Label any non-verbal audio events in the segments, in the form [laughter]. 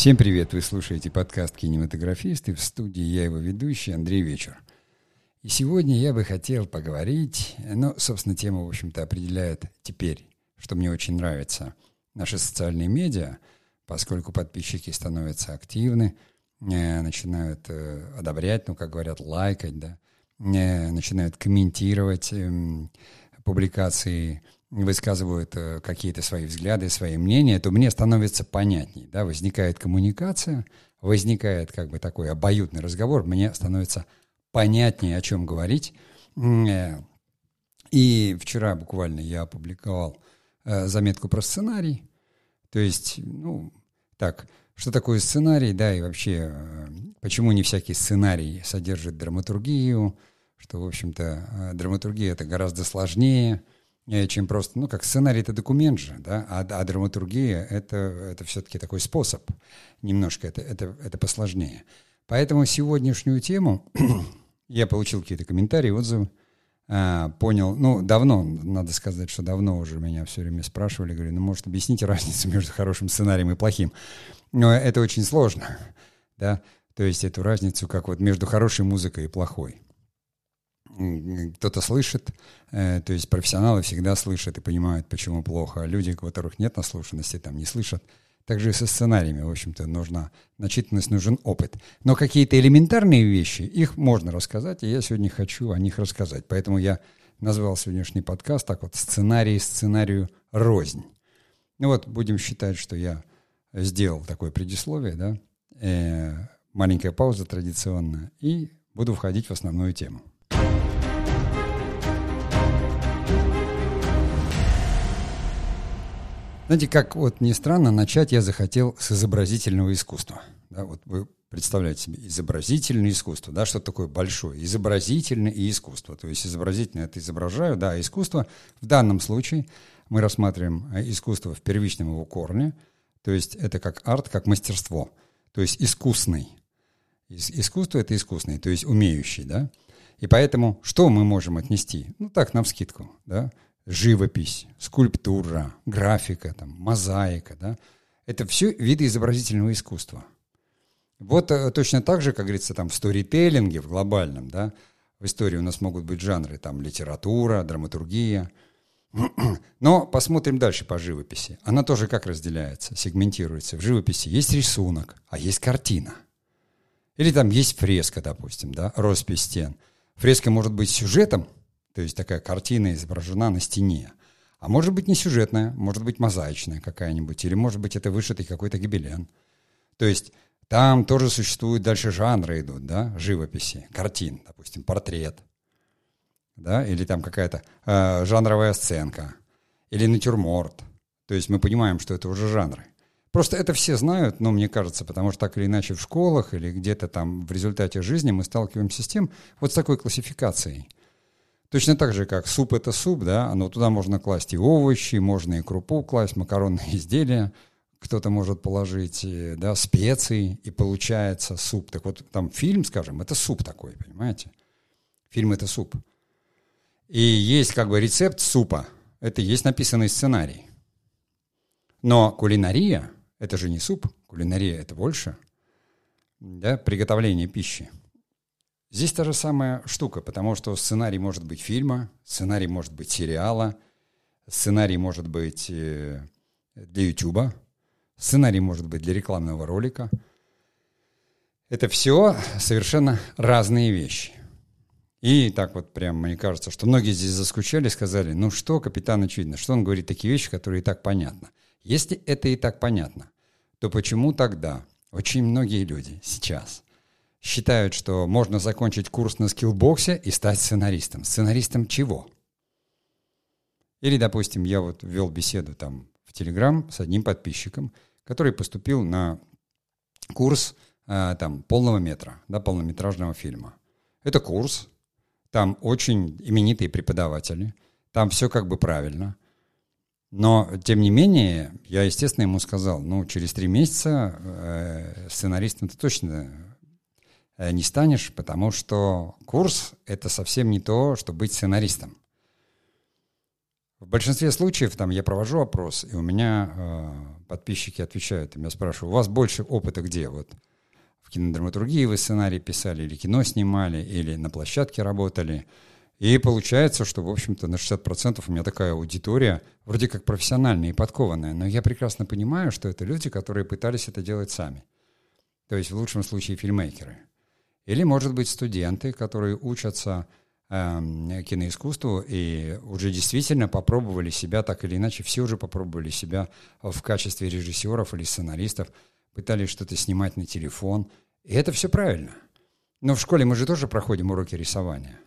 Всем привет! Вы слушаете подкаст «Кинематографисты» в студии я его ведущий Андрей Вечер. И сегодня я бы хотел поговорить, ну, собственно, тема, в общем-то, определяет теперь, что мне очень нравится, наши социальные медиа, поскольку подписчики становятся активны, э, начинают э, одобрять, ну, как говорят, лайкать, да, э, начинают комментировать эм, публикации высказывают э, какие-то свои взгляды, свои мнения, то мне становится понятней, да, возникает коммуникация, возникает как бы такой обоюдный разговор, мне становится понятнее, о чем говорить. Э, и вчера буквально я опубликовал э, заметку про сценарий, то есть, ну, так, что такое сценарий, да, и вообще, почему не всякий сценарий содержит драматургию, что, в общем-то, драматургия это гораздо сложнее – чем просто, ну, как сценарий — это документ же, да, а, а драматургия — это, это все-таки такой способ, немножко это, это, это посложнее. Поэтому сегодняшнюю тему [clears throat] я получил какие-то комментарии, отзывы, а, понял, ну, давно, надо сказать, что давно уже меня все время спрашивали, говорю, ну, может, объясните разницу между хорошим сценарием и плохим. Но это очень сложно, да, то есть эту разницу, как вот между хорошей музыкой и плохой кто-то слышит, э, то есть профессионалы всегда слышат и понимают, почему плохо, а люди, у которых нет наслушанности, там не слышат. Также и со сценариями, в общем-то, нужна начитанность, нужен опыт. Но какие-то элементарные вещи, их можно рассказать, и я сегодня хочу о них рассказать. Поэтому я назвал сегодняшний подкаст так вот «Сценарий сценарию рознь». Ну вот, будем считать, что я сделал такое предисловие, да, э, маленькая пауза традиционная, и буду входить в основную тему. Знаете, как вот ни странно, начать я захотел с изобразительного искусства. Да, вот вы представляете себе изобразительное искусство, да, что такое большое? Изобразительное и искусство. То есть изобразительное это изображаю, да, искусство в данном случае мы рассматриваем э, искусство в первичном его корне, то есть это как арт, как мастерство, то есть искусный. Искусство — это искусный, то есть умеющий, да. И поэтому что мы можем отнести? Ну так, нам скидку, да живопись, скульптура, графика, там, мозаика, да, это все виды изобразительного искусства. Вот э, точно так же, как говорится, там в сторителлинге, в глобальном, да, в истории у нас могут быть жанры, там, литература, драматургия. [clears throat] Но посмотрим дальше по живописи. Она тоже как разделяется, сегментируется. В живописи есть рисунок, а есть картина. Или там есть фреска, допустим, да, роспись стен. Фреска может быть сюжетом, то есть такая картина изображена на стене. А может быть не сюжетная, может быть мозаичная какая-нибудь, или может быть это вышитый какой-то гобелен. То есть там тоже существуют дальше жанры идут, да, живописи, картин, допустим, портрет, да, или там какая-то э, жанровая сценка, или натюрморт. То есть мы понимаем, что это уже жанры. Просто это все знают, но мне кажется, потому что так или иначе в школах или где-то там в результате жизни мы сталкиваемся с тем, вот с такой классификацией – Точно так же, как суп – это суп, да, но туда можно класть и овощи, можно и крупу класть, макаронные изделия, кто-то может положить, да, специи, и получается суп. Так вот, там фильм, скажем, это суп такой, понимаете? Фильм – это суп. И есть как бы рецепт супа, это есть написанный сценарий. Но кулинария – это же не суп, кулинария – это больше, да, приготовление пищи – Здесь та же самая штука, потому что сценарий может быть фильма, сценарий может быть сериала, сценарий может быть э, для YouTube, сценарий может быть для рекламного ролика. Это все совершенно разные вещи. И так вот прям, мне кажется, что многие здесь заскучали, сказали, ну что, капитан очевидно, что он говорит такие вещи, которые и так понятны. Если это и так понятно, то почему тогда очень многие люди сейчас – считают, что можно закончить курс на скиллбоксе и стать сценаристом. Сценаристом чего? Или, допустим, я вот вел беседу там в Телеграм с одним подписчиком, который поступил на курс э, там полного метра, да, полнометражного фильма. Это курс, там очень именитые преподаватели, там все как бы правильно. Но, тем не менее, я, естественно, ему сказал, ну, через три месяца э, сценаристом ты точно не станешь, потому что курс — это совсем не то, что быть сценаристом. В большинстве случаев там я провожу опрос, и у меня э, подписчики отвечают, и меня спрашивают, у вас больше опыта где? Вот в кинодраматургии вы сценарий писали, или кино снимали, или на площадке работали. И получается, что, в общем-то, на 60% у меня такая аудитория, вроде как профессиональная и подкованная, но я прекрасно понимаю, что это люди, которые пытались это делать сами. То есть в лучшем случае фильмейкеры. Или, может быть, студенты, которые учатся э, киноискусству и уже действительно попробовали себя так или иначе, все уже попробовали себя в качестве режиссеров или сценаристов, пытались что-то снимать на телефон. И это все правильно. Но в школе мы же тоже проходим уроки рисования.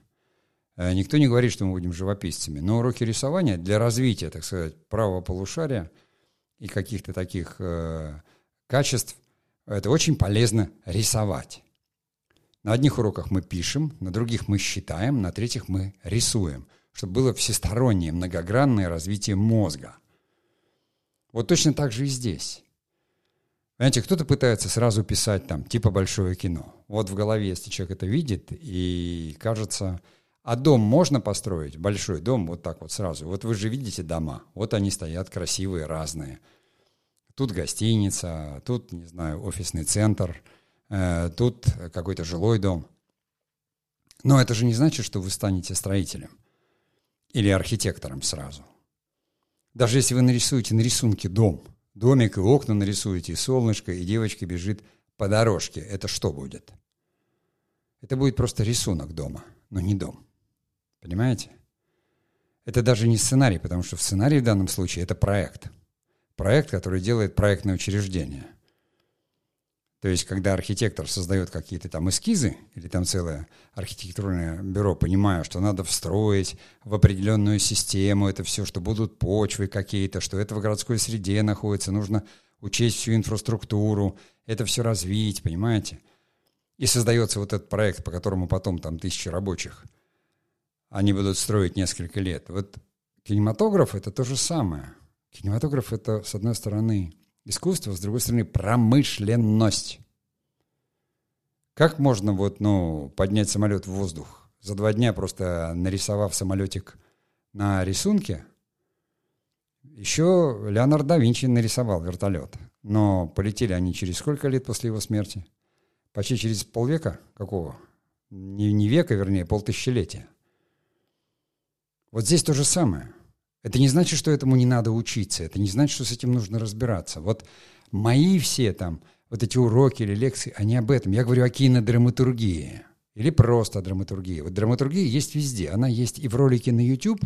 Э, никто не говорит, что мы будем живописцами. Но уроки рисования для развития, так сказать, правого полушария и каких-то таких э, качеств, это очень полезно рисовать. На одних уроках мы пишем, на других мы считаем, на третьих мы рисуем, чтобы было всестороннее, многогранное развитие мозга. Вот точно так же и здесь. Понимаете, кто-то пытается сразу писать там, типа большое кино. Вот в голове, если человек это видит, и кажется, а дом можно построить, большой дом, вот так вот сразу. Вот вы же видите дома, вот они стоят красивые, разные. Тут гостиница, тут, не знаю, офисный центр – тут какой-то жилой дом. Но это же не значит, что вы станете строителем или архитектором сразу. Даже если вы нарисуете на рисунке дом, домик и окна нарисуете, и солнышко, и девочка бежит по дорожке, это что будет? Это будет просто рисунок дома, но не дом. Понимаете? Это даже не сценарий, потому что в сценарии в данном случае это проект. Проект, который делает проектное учреждение – то есть, когда архитектор создает какие-то там эскизы, или там целое архитектурное бюро, понимая, что надо встроить в определенную систему это все, что будут почвы какие-то, что это в городской среде находится, нужно учесть всю инфраструктуру, это все развить, понимаете? И создается вот этот проект, по которому потом там тысячи рабочих, они будут строить несколько лет. Вот кинематограф — это то же самое. Кинематограф — это, с одной стороны, искусство, с другой стороны, промышленность. Как можно вот, ну, поднять самолет в воздух? За два дня просто нарисовав самолетик на рисунке, еще Леонард да Винчи нарисовал вертолет. Но полетели они через сколько лет после его смерти? Почти через полвека? Какого? Не, не века, вернее, полтысячелетия. Вот здесь то же самое – это не значит, что этому не надо учиться, это не значит, что с этим нужно разбираться. Вот мои все там, вот эти уроки или лекции, они об этом. Я говорю о кинодраматургии или просто о драматургии. Вот драматургия есть везде. Она есть и в ролике на YouTube,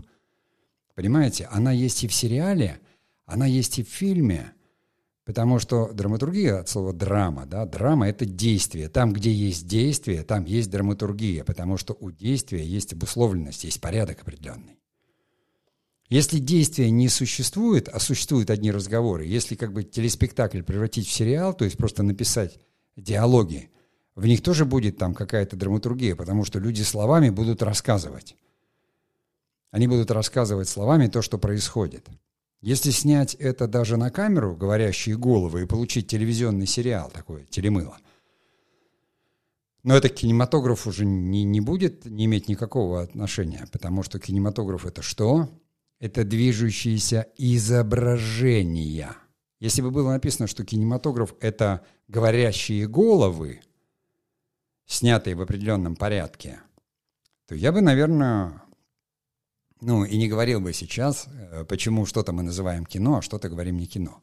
понимаете? Она есть и в сериале, она есть и в фильме. Потому что драматургия от слова драма, да, драма – это действие. Там, где есть действие, там есть драматургия, потому что у действия есть обусловленность, есть порядок определенный. Если действия не существует, а существуют одни разговоры, если как бы телеспектакль превратить в сериал, то есть просто написать диалоги, в них тоже будет там какая-то драматургия, потому что люди словами будут рассказывать. Они будут рассказывать словами то, что происходит. Если снять это даже на камеру, говорящие головы, и получить телевизионный сериал такой, телемыло, но это к кинематографу уже не, не будет не иметь никакого отношения, потому что кинематограф это что? Это движущиеся изображения. Если бы было написано, что кинематограф — это говорящие головы, снятые в определенном порядке, то я бы, наверное, ну и не говорил бы сейчас, э, почему что-то мы называем кино, а что-то говорим не кино.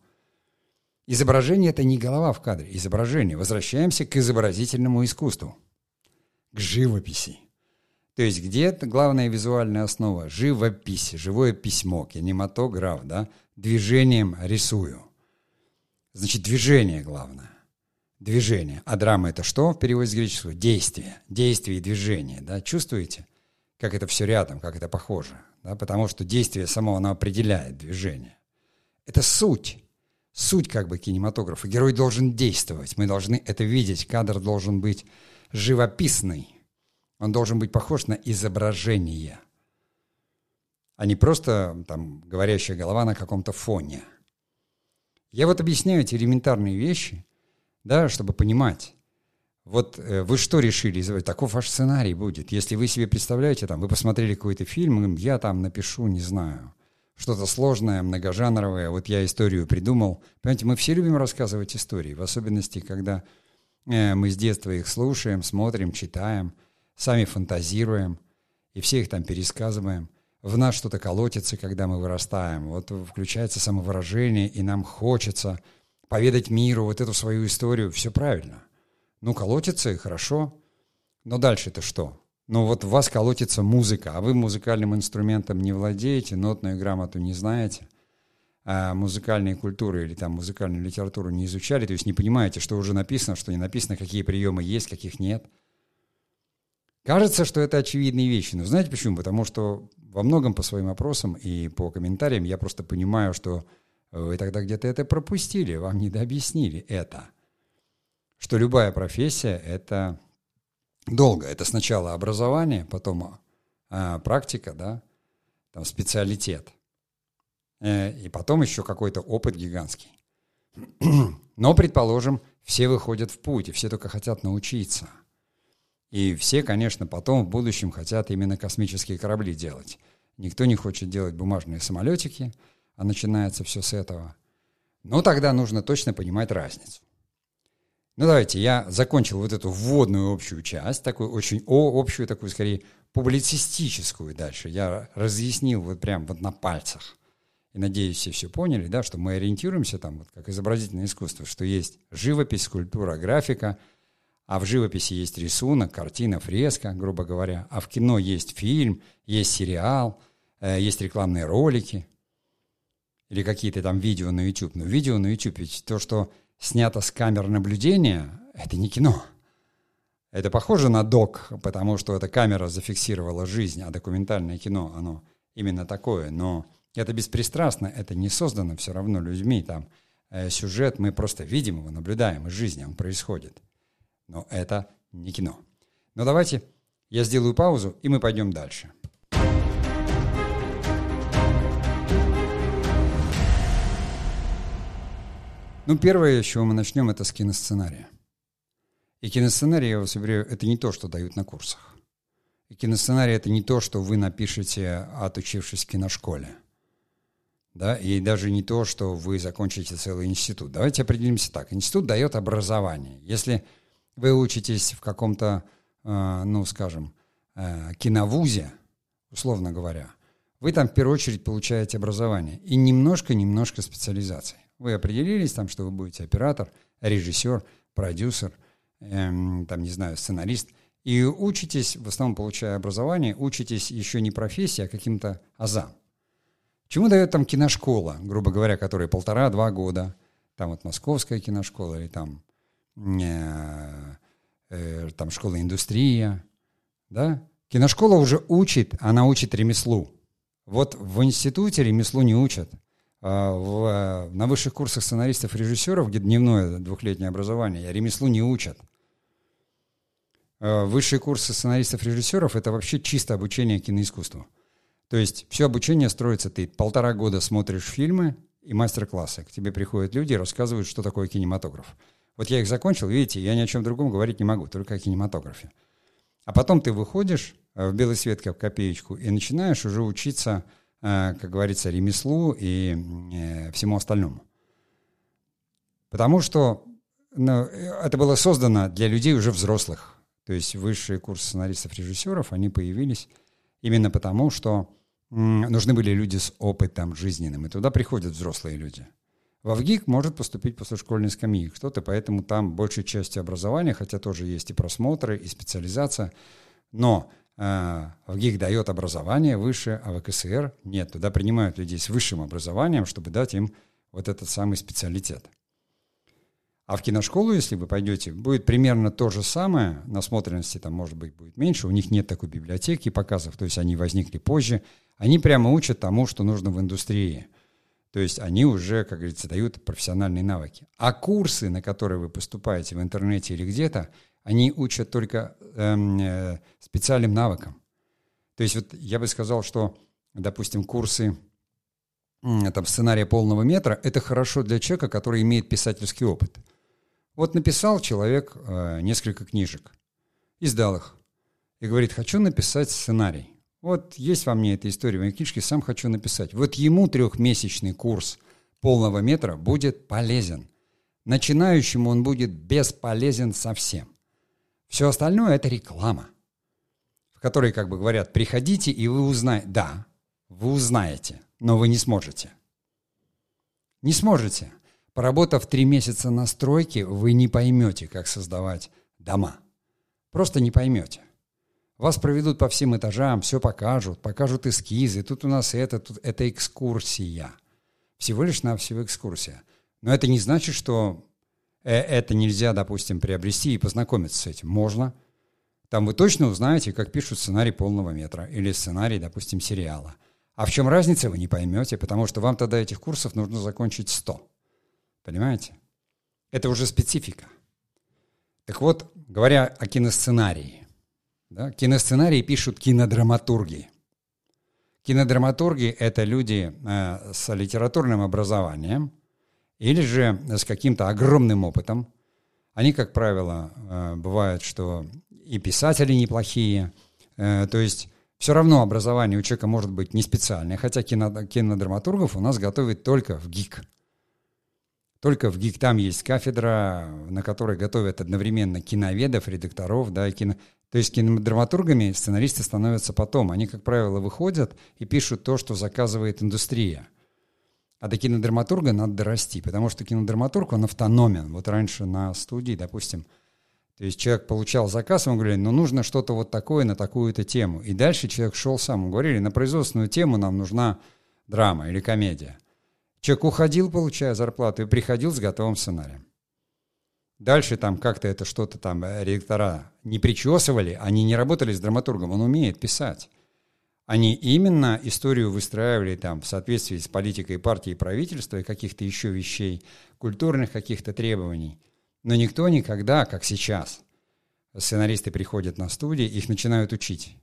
Изображение — это не голова в кадре, изображение. Возвращаемся к изобразительному искусству, к живописи. То есть где главная визуальная основа? Живопись, живое письмо, кинематограф, да? Движением рисую. Значит, движение главное. Движение. А драма это что в переводе с греческого? Действие. Действие и движение. Да? Чувствуете, как это все рядом, как это похоже? Да? Потому что действие само, оно определяет движение. Это суть. Суть как бы кинематографа. Герой должен действовать. Мы должны это видеть. Кадр должен быть живописный. Он должен быть похож на изображение, а не просто там говорящая голова на каком-то фоне. Я вот объясняю эти элементарные вещи, да, чтобы понимать. Вот э, вы что решили? Таков ваш сценарий будет. Если вы себе представляете, там, вы посмотрели какой-то фильм, я там напишу, не знаю, что-то сложное, многожанровое. Вот я историю придумал. Понимаете, мы все любим рассказывать истории, в особенности, когда э, мы с детства их слушаем, смотрим, читаем, сами фантазируем, и все их там пересказываем. В нас что-то колотится, когда мы вырастаем. Вот включается самовыражение, и нам хочется поведать миру вот эту свою историю. Все правильно. Ну, колотится, и хорошо. Но дальше-то что? Ну вот в вас колотится музыка, а вы музыкальным инструментом не владеете, нотную грамоту не знаете, а музыкальные культуры или там музыкальную литературу не изучали, то есть не понимаете, что уже написано, что не написано, какие приемы есть, каких нет. Кажется, что это очевидные вещи, но знаете почему? Потому что во многом по своим опросам и по комментариям я просто понимаю, что вы тогда где-то это пропустили, вам не дообъяснили это. Что любая профессия — это долго. Это сначала образование, потом а, практика, да, там специалитет. Э, и потом еще какой-то опыт гигантский. [clears throat] Но, предположим, все выходят в путь, и все только хотят научиться. И все, конечно, потом в будущем хотят именно космические корабли делать. Никто не хочет делать бумажные самолетики, а начинается все с этого. Но тогда нужно точно понимать разницу. Ну, давайте, я закончил вот эту вводную общую часть, такую очень о, общую, такую, скорее, публицистическую дальше. Я разъяснил вот прям вот на пальцах. И надеюсь, все все поняли, да, что мы ориентируемся там, вот как изобразительное искусство, что есть живопись, скульптура, графика, а в живописи есть рисунок, картина, фреска, грубо говоря, а в кино есть фильм, есть сериал, э, есть рекламные ролики или какие-то там видео на YouTube. Но видео на YouTube, ведь то, что снято с камер наблюдения, это не кино. Это похоже на док, потому что эта камера зафиксировала жизнь, а документальное кино, оно именно такое. Но это беспристрастно, это не создано все равно людьми. Там э, сюжет, мы просто видим его, наблюдаем из жизни, он происходит. Но это не кино. Но давайте я сделаю паузу, и мы пойдем дальше. Ну, первое, с чего мы начнем, это с киносценария. И киносценарий, я вас уверяю, это не то, что дают на курсах. И киносценарий — это не то, что вы напишете, отучившись в киношколе. Да? И даже не то, что вы закончите целый институт. Давайте определимся так. Институт дает образование. Если вы учитесь в каком-то, э, ну, скажем, э, киновузе, условно говоря, вы там в первую очередь получаете образование и немножко-немножко специализации. Вы определились там, что вы будете оператор, режиссер, продюсер, эм, там, не знаю, сценарист, и учитесь, в основном получая образование, учитесь еще не профессии, а каким-то азам. Чему дает там киношкола, грубо говоря, которая полтора-два года, там вот московская киношкола или там, там школа индустрия, да? Киношкола уже учит, она учит ремеслу. Вот в институте ремеслу не учат. А, в, на высших курсах сценаристов-режиссеров, где дневное двухлетнее образование, ремеслу не учат. А, высшие курсы сценаристов-режиссеров – это вообще чисто обучение киноискусству. То есть все обучение строится, ты полтора года смотришь фильмы и мастер-классы. К тебе приходят люди и рассказывают, что такое кинематограф. Вот я их закончил, видите, я ни о чем другом говорить не могу, только о кинематографе. А потом ты выходишь э, в белый свет, как копеечку, и начинаешь уже учиться Э, как говорится, ремеслу и э, всему остальному. Потому что ну, это было создано для людей уже взрослых. То есть высшие курсы сценаристов-режиссеров, они появились именно потому, что нужны были люди с опытом жизненным, и туда приходят взрослые люди. В ВГИК может поступить после школьной скамьи кто-то, поэтому там большей частью образования, хотя тоже есть и просмотры, и специализация, но а, в ГИК дает образование выше, а в КСР нет. Туда принимают людей с высшим образованием, чтобы дать им вот этот самый специалитет. А в киношколу, если вы пойдете, будет примерно то же самое, насмотренности там, может быть, будет меньше, у них нет такой библиотеки показов, то есть они возникли позже. Они прямо учат тому, что нужно в индустрии. То есть они уже, как говорится, дают профессиональные навыки. А курсы, на которые вы поступаете в интернете или где-то, они учат только эм, э, специальным навыкам. То есть вот я бы сказал, что, допустим, курсы там, сценария полного метра – это хорошо для человека, который имеет писательский опыт. Вот написал человек э, несколько книжек, издал их, и говорит, хочу написать сценарий. Вот есть во мне эта история в моей книжке, сам хочу написать. Вот ему трехмесячный курс полного метра будет полезен. Начинающему он будет бесполезен совсем. Все остальное – это реклама, в которой как бы говорят, приходите и вы узнаете. Да, вы узнаете, но вы не сможете. Не сможете. Поработав три месяца на стройке, вы не поймете, как создавать дома. Просто не поймете. Вас проведут по всем этажам, все покажут, покажут эскизы. Тут у нас это, тут это экскурсия. Всего лишь навсего экскурсия. Но это не значит, что э, это нельзя, допустим, приобрести и познакомиться с этим. Можно. Там вы точно узнаете, как пишут сценарий полного метра или сценарий, допустим, сериала. А в чем разница, вы не поймете, потому что вам тогда этих курсов нужно закончить 100. Понимаете? Это уже специфика. Так вот, говоря о киносценарии, да, киносценарии пишут кинодраматурги. Кинодраматурги – это люди э, с литературным образованием или же с каким-то огромным опытом. Они, как правило, э, бывают, что и писатели неплохие, э, то есть все равно образование у человека может быть не специальное, хотя кино, кинодраматургов у нас готовят только в ГИК – только в ГИК там есть кафедра, на которой готовят одновременно киноведов, редакторов, да, и кино... То есть кинодраматургами сценаристы становятся потом. Они, как правило, выходят и пишут то, что заказывает индустрия. А до кинодраматурга надо дорасти, потому что кинодраматург, он автономен. Вот раньше на студии, допустим, то есть человек получал заказ, ему говорили, ну нужно что-то вот такое на такую-то тему. И дальше человек шел сам. Ему говорили, на производственную тему нам нужна драма или комедия. Человек уходил, получая зарплату, и приходил с готовым сценарием. Дальше там как-то это что-то там э, редактора не причесывали, они не работали с драматургом, он умеет писать. Они именно историю выстраивали там в соответствии с политикой партии и правительства и каких-то еще вещей, культурных каких-то требований. Но никто никогда, как сейчас, сценаристы приходят на студии, их начинают учить.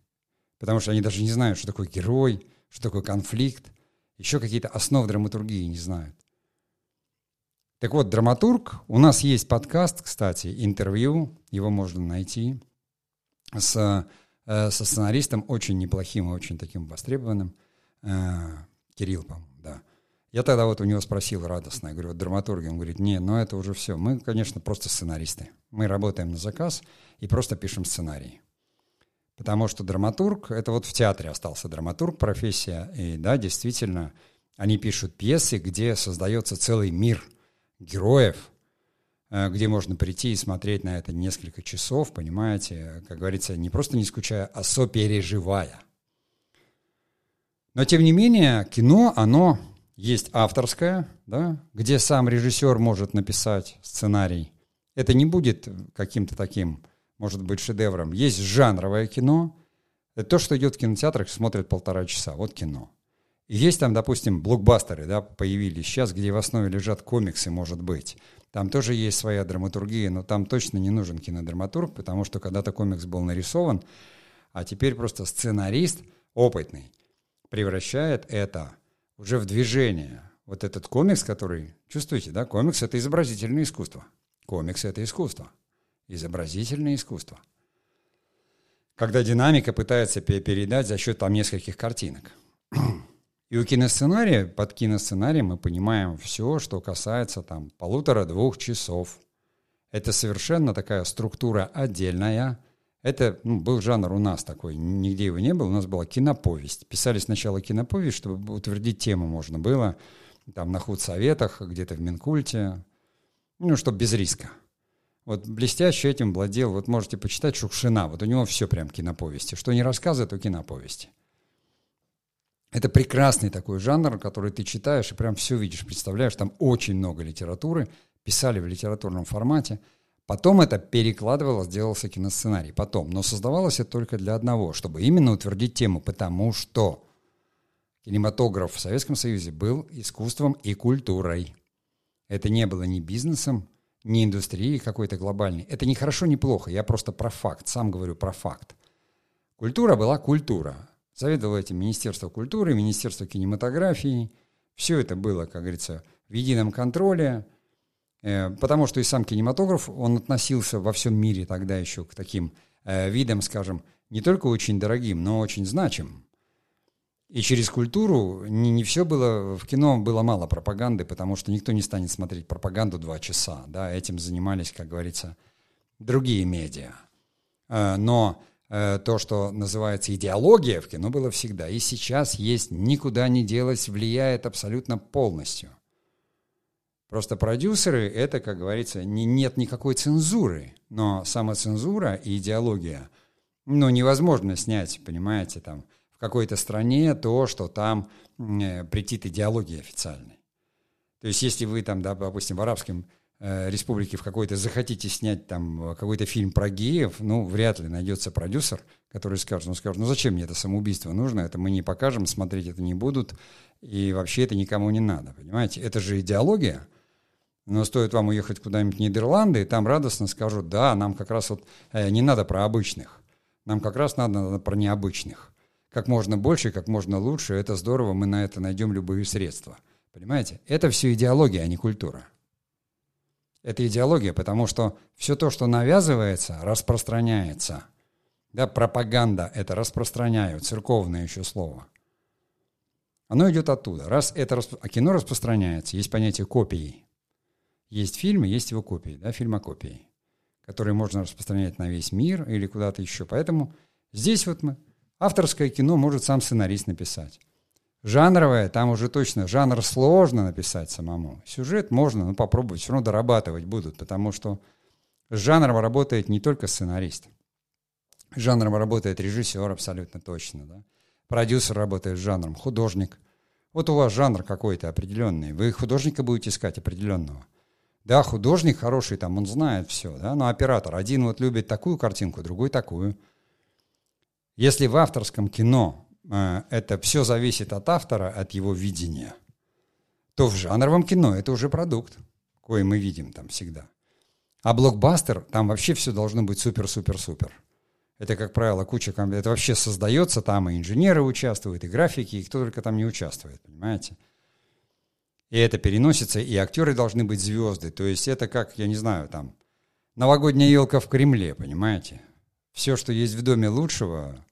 Потому что они даже не знают, что такое герой, что такое конфликт, еще какие-то основы драматургии не знают. Так вот, драматург, у нас есть подкаст, кстати, интервью, его можно найти, с, э, со сценаристом очень неплохим и очень таким востребованным, э, Кирилл, по-моему, да. Я тогда вот у него спросил радостно, я говорю, вот драматурги, он говорит, не, ну это уже все, мы, конечно, просто сценаристы. Мы работаем на заказ и просто пишем сценарии. Потому что драматург, это вот в театре остался драматург профессия, и да, действительно, они пишут пьесы, где создается целый мир героев, э, где можно прийти и смотреть на это несколько часов, понимаете, как говорится, не просто не скучая, а сопереживая. Но, тем не менее, кино, оно есть авторское, да, где сам режиссер может написать сценарий. Это не будет каким-то таким может быть шедевром. Есть жанровое кино. Это то, что идет в кинотеатрах, смотрят полтора часа. Вот кино. Есть там, допустим, блокбастеры, да, появились сейчас, где в основе лежат комиксы, может быть. Там тоже есть своя драматургия, но там точно не нужен кинодраматург, потому что когда-то комикс был нарисован, а теперь просто сценарист опытный превращает это уже в движение. Вот этот комикс, который, чувствуете, да, комикс — это изобразительное искусство. Комикс — это искусство изобразительное искусство. Когда динамика пытается передать за счет там нескольких картинок. И у киносценария, под киносценарием мы понимаем все, что касается там полутора-двух часов. Это совершенно такая структура отдельная. Это ну, был жанр у нас такой, нигде его не было. У нас была киноповесть. Писали сначала киноповесть, чтобы утвердить тему можно было. Там на худсоветах, где-то в Минкульте. Ну, чтобы без риска. Вот блестяще этим владел, вот можете почитать Шукшина, вот у него все прям киноповести. Что не рассказы, то киноповести. Это прекрасный такой жанр, который ты читаешь и прям все видишь, представляешь, там очень много литературы, писали в литературном формате. Потом это перекладывалось, делался киносценарий. Потом. Но создавалось это только для одного, чтобы именно утвердить тему, потому что кинематограф в Советском Союзе был искусством и культурой. Это не было ни бизнесом, не индустрии какой-то глобальной. Это не хорошо, не плохо, я просто про факт, сам говорю про факт. Культура была культура. Заведовало этим Министерство культуры, Министерство кинематографии. Все это было, как говорится, в едином контроле, э, потому что и сам кинематограф, он относился во всем мире тогда еще к таким э, видам, скажем, не только очень дорогим, но очень значимым. И через культуру не, не все было, в кино было мало пропаганды, потому что никто не станет смотреть пропаганду два часа, да, этим занимались, как говорится, другие медиа. Э, но то, что называется идеология в кино, было всегда. И сейчас есть, никуда не делась, влияет абсолютно полностью. Просто продюсеры, это, как говорится, не, нет никакой цензуры, но самоцензура и идеология, ну, невозможно снять, понимаете, там, в какой-то стране то, что там э, претит идеологии официальной. То есть, если вы там, допустим, в арабском Э, республики в какой-то захотите снять там какой-то фильм про геев, ну, вряд ли найдется продюсер, который скажет, ну, скажет, ну, зачем мне это самоубийство нужно, это мы не покажем, смотреть это не будут, и вообще это никому не надо, понимаете? Это же идеология, но стоит вам уехать куда-нибудь в Нидерланды, и там радостно скажут, да, нам как раз вот э, не надо про обычных, нам как раз надо, надо про необычных. Как можно больше, как можно лучше, это здорово, мы на это найдем любые средства. Понимаете? Это все идеология, а не культура. Это идеология, потому что все то, что навязывается, распространяется. Да, пропаганда – это распространяю, церковное еще слово. Оно идет оттуда. Раз это расп... а кино распространяется, есть понятие копии. Есть фильмы, есть его копии, да, фильмокопии, которые можно распространять на весь мир или куда-то еще. Поэтому здесь вот мы, авторское кино может сам сценарист написать. Жанровое, там уже точно, жанр сложно написать самому. Сюжет можно, ну, попробовать, все равно дорабатывать будут, потому что с жанром работает не только сценарист. С жанром работает режиссер абсолютно точно, да. Продюсер работает с жанром, художник. Вот у вас жанр какой-то определенный, вы художника будете искать определенного. Да, художник хороший, там, он знает все, да, но оператор один вот любит такую картинку, другой такую. Если в авторском кино это все зависит от автора, от его видения, то в жанровом кино это уже продукт, кое мы видим там всегда. А блокбастер, там вообще все должно быть супер-супер-супер. Это, как правило, куча... Это вообще создается, там и инженеры участвуют, и графики, и кто только там не участвует, понимаете? И это переносится, и актеры должны быть звезды. То есть это как, я не знаю, там, новогодняя елка в Кремле, понимаете? Все, что есть в доме лучшего,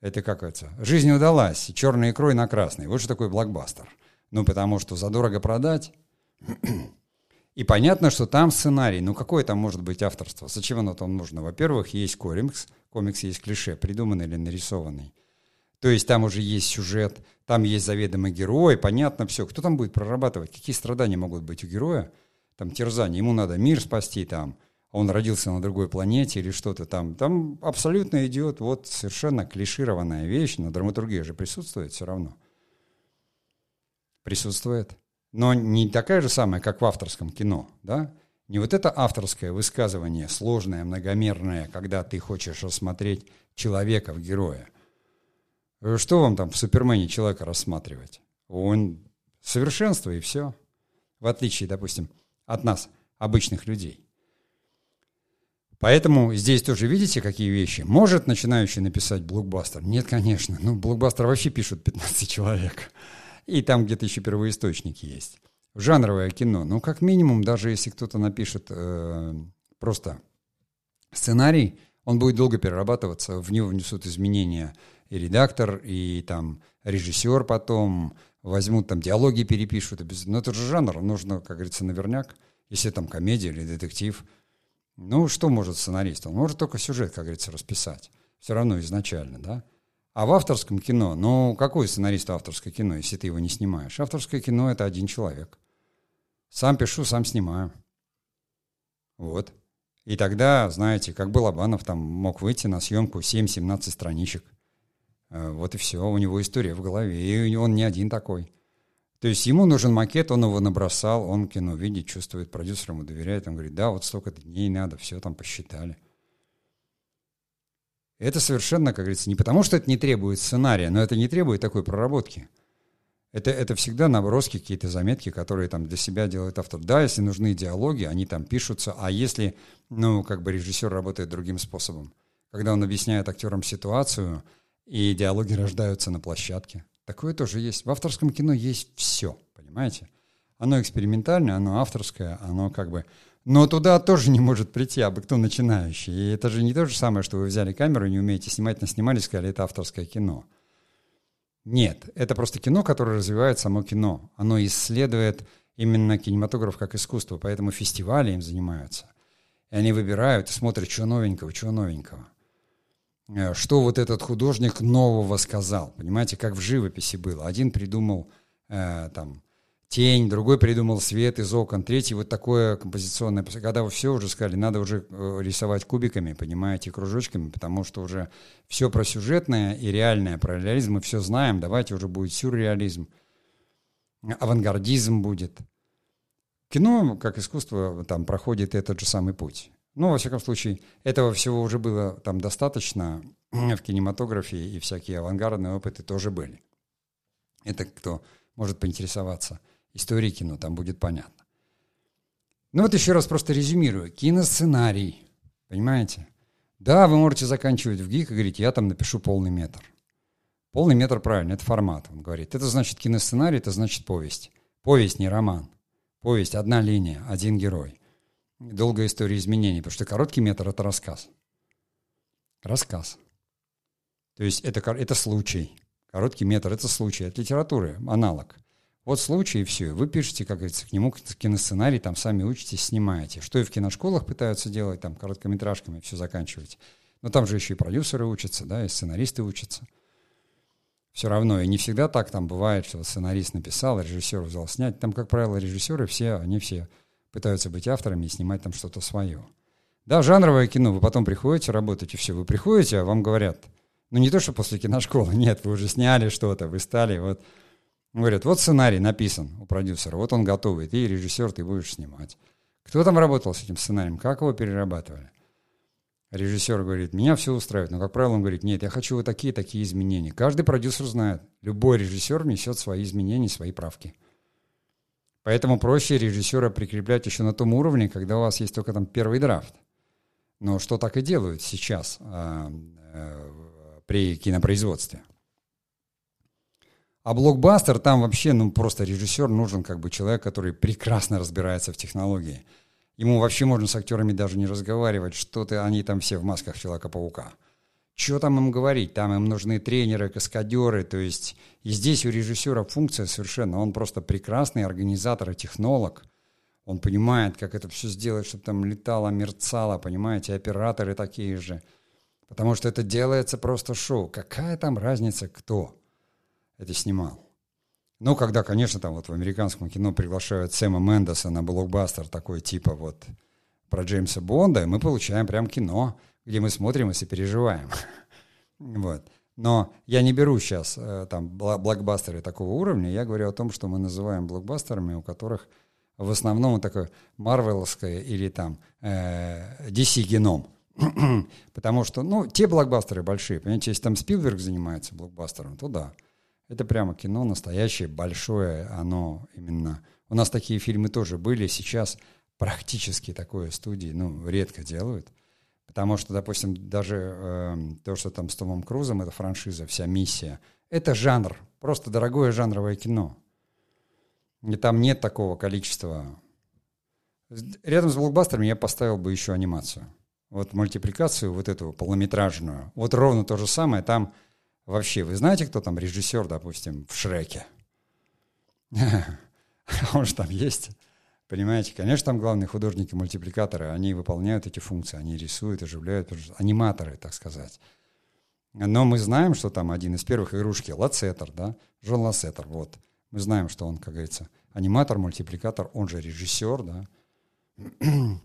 это как это? Жизнь удалась, черной икрой на красный. Вот что такое блокбастер. Ну, потому что задорого продать. И понятно, что там сценарий. Ну, какое там может быть авторство? Зачем оно там нужно? Во-первых, есть комикс. Комикс есть клише, придуманный или нарисованный. То есть там уже есть сюжет, там есть заведомый герой, понятно все. Кто там будет прорабатывать? Какие страдания могут быть у героя? Там терзание, ему надо мир спасти, там, он родился на другой планете или что-то там. Там абсолютно идет вот совершенно клишированная вещь, но драматургия же присутствует все равно. Присутствует. Но не такая же самая, как в авторском кино, да? Не вот это авторское высказывание, сложное, многомерное, когда ты хочешь рассмотреть человека в героя. Что вам там в Супермене человека рассматривать? Он совершенство и все. В отличие, допустим, от нас, обычных людей. Поэтому здесь тоже видите, какие вещи. Может начинающий написать блокбастер? Нет, конечно. Ну, блокбастер вообще пишут 15 [laughs] человек. И там где-то еще первоисточники есть. Жанровое кино. Ну, как минимум, даже если кто-то напишет э, просто сценарий, он будет долго перерабатываться, в него внесут изменения и редактор, и там режиссер потом, возьмут там диалоги перепишут. Но это же жанр, нужно, как говорится, наверняк. Если там комедия или детектив – ну, что может сценарист? Он может только сюжет, как говорится, расписать. Все равно изначально, да? А в авторском кино, ну, какой сценарист авторское кино, если ты его не снимаешь? Авторское кино — это один человек. Сам пишу, сам снимаю. Вот. И тогда, знаете, как Балабанов там мог выйти на съемку 7-17 страничек. Э, вот и все, у него история в голове, и он не один такой. То есть ему нужен макет, он его набросал, он кино видит, чувствует, продюсер ему доверяет, он говорит, да, вот столько дней надо, все там посчитали. Это совершенно, как говорится, не потому, что это не требует сценария, но это не требует такой проработки. Это, это всегда наброски, какие-то заметки, которые там для себя делает автор. Да, если нужны диалоги, они там пишутся, а если, ну, как бы режиссер работает другим способом, когда он объясняет актерам ситуацию, и диалоги рождаются на площадке. Такое тоже есть. В авторском кино есть все, понимаете? Оно экспериментальное, оно авторское, оно как бы... Но туда тоже не может прийти абы кто начинающий. И это же не то же самое, что вы взяли камеру, не умеете снимать, наснимали, сказали, это авторское кино. Нет, это просто кино, которое развивает само кино. Оно исследует именно кинематограф как искусство, поэтому фестивали им занимаются. И они выбирают и смотрят, что новенького, что новенького. Э, что вот этот художник нового сказал. Понимаете, как в живописи было. Один придумал э, там тень, другой придумал свет из окон, третий вот такое композиционное. Когда вы все уже сказали, надо уже э, рисовать кубиками, понимаете, кружочками, потому что уже все про сюжетное и реальное, про реализм мы все знаем, давайте уже будет сюрреализм, авангардизм будет. Кино, как искусство, там проходит этот же самый путь. Ну, во всяком случае, этого всего уже было там достаточно [clears throat] в кинематографе, и всякие авангардные опыты тоже были. Это кто может поинтересоваться историей кино, там будет понятно. Ну вот еще раз просто резюмирую. Киносценарий, понимаете? Да, вы можете заканчивать в ГИК и говорить, я там напишу полный метр. Полный метр правильно, это формат, он говорит. Это значит киносценарий, это значит повесть. Повесть, не роман. Повесть, одна линия, один герой долгая история изменений, потому что короткий метр — это рассказ. Рассказ. То есть это, это случай. Короткий метр — это случай. От литературы аналог. Вот случай, и все. Вы пишете, как говорится, к нему киносценарий, там сами учитесь, снимаете. Что и в киношколах пытаются делать, там, короткометражками все заканчивать. Но там же еще и продюсеры учатся, да, и сценаристы учатся. Все равно, и не всегда так там бывает, что сценарист написал, режиссер взял снять. Там, как правило, режиссеры все, они все пытаются быть авторами и снимать там что-то свое. Да, жанровое кино, вы потом приходите, работаете, все, вы приходите, а вам говорят, ну не то, что после киношколы, [laughs] нет, вы уже сняли что-то, вы стали, вот, говорят, вот сценарий написан у продюсера, вот он готовый, ты режиссер, ты будешь снимать. Кто там работал с этим сценарием, как его перерабатывали? Режиссер говорит, меня все устраивает, но, как правило, он говорит, нет, я хочу вот такие-такие изменения. Каждый продюсер знает, любой режиссер несет свои изменения, свои правки – Поэтому проще режиссера прикреплять еще на том уровне, когда у вас есть только там первый драфт. Но что так и делают сейчас э, э, при кинопроизводстве. А блокбастер там вообще, ну просто режиссер нужен как бы человек, который прекрасно разбирается в технологии. Ему вообще можно с актерами даже не разговаривать, что-то они там все в масках Человека-паука. Что там им говорить? Там им нужны тренеры, каскадеры. То есть и здесь у режиссера функция совершенно. Он просто прекрасный организатор и технолог. Он понимает, как это все сделать, чтобы там летало, мерцало, понимаете, операторы такие же. Потому что это делается просто шоу. Какая там разница, кто это снимал? Ну, когда, конечно, там вот в американском кино приглашают Сэма Мендеса на блокбастер такой типа вот про Джеймса Бонда, и мы получаем прям кино где мы смотрим и сопереживаем. [laughs] вот. Но я не беру сейчас э, там блокбастеры такого уровня, я говорю о том, что мы называем блокбастерами, у которых в основном такое марвеловское или там э, DC-геном. [clears throat] Потому что, ну, те блокбастеры большие, понимаете, если там Спилберг занимается блокбастером, то да. Это прямо кино настоящее, большое, оно именно... У нас такие фильмы тоже были, сейчас практически такое студии, ну, редко делают. Потому что, допустим, даже э, то, что там с Томом Крузом, это франшиза, вся миссия, это жанр, просто дорогое жанровое кино. И там нет такого количества. Рядом с блокбастерами я поставил бы еще анимацию. Вот мультипликацию, вот эту полнометражную. Вот ровно то же самое. Там вообще, вы знаете, кто там режиссер, допустим, в Шреке? [laughs] Он же там есть. Понимаете, конечно, там главные художники-мультипликаторы, они выполняют эти функции, они рисуют, оживляют, аниматоры, так сказать. Но мы знаем, что там один из первых игрушки Лацетер, да, Жон Лацетер, вот. Мы знаем, что он, как говорится, аниматор, мультипликатор, он же режиссер, да. [clears throat]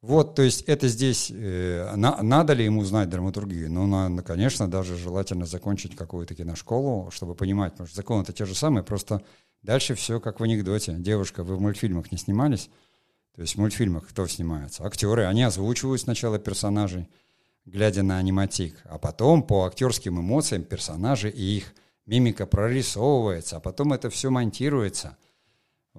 Вот, то есть это здесь, э, на, надо ли ему знать драматургию? Ну, на, конечно, даже желательно закончить какую-то киношколу, чтобы понимать, потому что законы это те же самые, просто Дальше все как в анекдоте. Девушка, вы в мультфильмах не снимались? То есть в мультфильмах кто снимается? Актеры. Они озвучивают сначала персонажей, глядя на аниматик, а потом по актерским эмоциям персонажи и их мимика прорисовывается, а потом это все монтируется.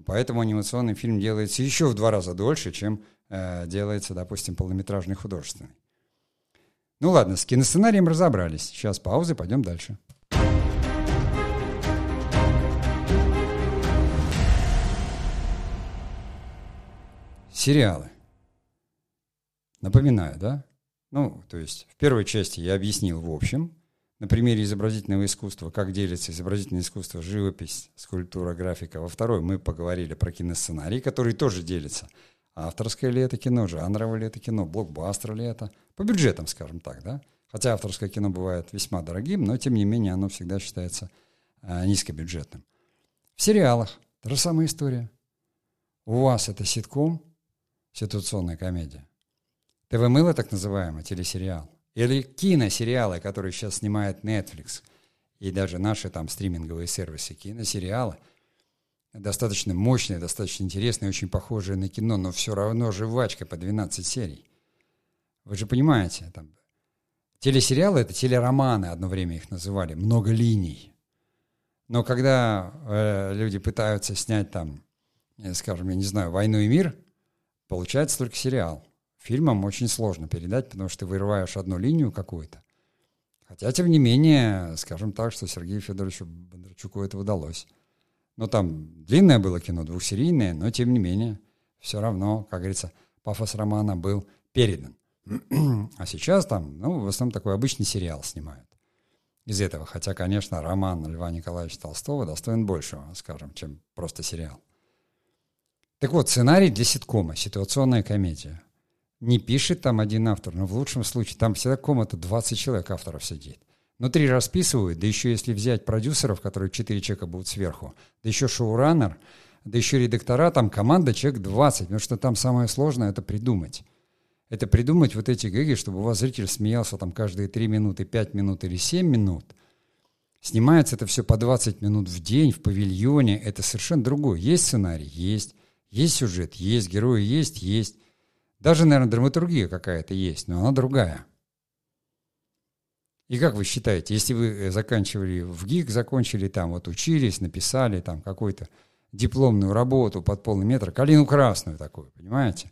Поэтому анимационный фильм делается еще в два раза дольше, чем э, делается, допустим, полнометражный художественный. Ну ладно, с киносценарием разобрались. Сейчас паузы, пойдем дальше. Сериалы. Напоминаю, да? Ну, то есть в первой части я объяснил в общем, на примере изобразительного искусства, как делится изобразительное искусство, живопись, скульптура, графика. Во второй мы поговорили про киносценарий, который тоже делится. Авторское ли это кино, жанровое ли это кино, блокбастер ли это, по бюджетам, скажем так, да. Хотя авторское кино бывает весьма дорогим, но тем не менее оно всегда считается э, низкобюджетным. В сериалах та же самая история. У вас это ситком, ситуационная комедия. ТВ-мыло, так называемый, телесериал. Или киносериалы, которые сейчас снимает Netflix. И даже наши там стриминговые сервисы. Киносериалы достаточно мощные, достаточно интересные, очень похожие на кино, но все равно жвачка по 12 серий. Вы же понимаете, там, телесериалы — это телероманы, одно время их называли, много линий. Но когда э, люди пытаются снять там, э, скажем, я не знаю, «Войну и мир», получается только сериал. Фильмом очень сложно передать, потому что ты вырываешь одну линию какую-то. Хотя, тем не менее, скажем так, что Сергею Федоровичу Бондарчуку это удалось. Ну, там длинное было кино, двухсерийное, но, тем не менее, все равно, как говорится, пафос романа был передан. а сейчас там, ну, в основном такой обычный сериал снимают из этого. Хотя, конечно, роман Льва Николаевича Толстого достоин большего, скажем, чем просто сериал. Так вот, сценарий для ситкома, ситуационная комедия. Не пишет там один автор, но в лучшем случае там всегда комната 20 человек авторов сидит. Внутри расписывают, да еще если взять продюсеров, которые 4 человека будут сверху, да еще шоураннер, да еще редактора, там команда человек 20, потому что там самое сложное — это придумать. Это придумать вот эти гэги, чтобы у вас зритель смеялся там каждые 3 минуты, 5 минут или 7 минут. Снимается это все по 20 минут в день в павильоне. Это совершенно другое. Есть сценарий? Есть. Есть сюжет? Есть. Герои? Есть. Есть. Даже, наверное, драматургия какая-то есть, но она другая. И как вы считаете, если вы э, заканчивали в ГИК, закончили там, вот учились, написали там какую-то дипломную работу под полный метр, калину красную такую, понимаете?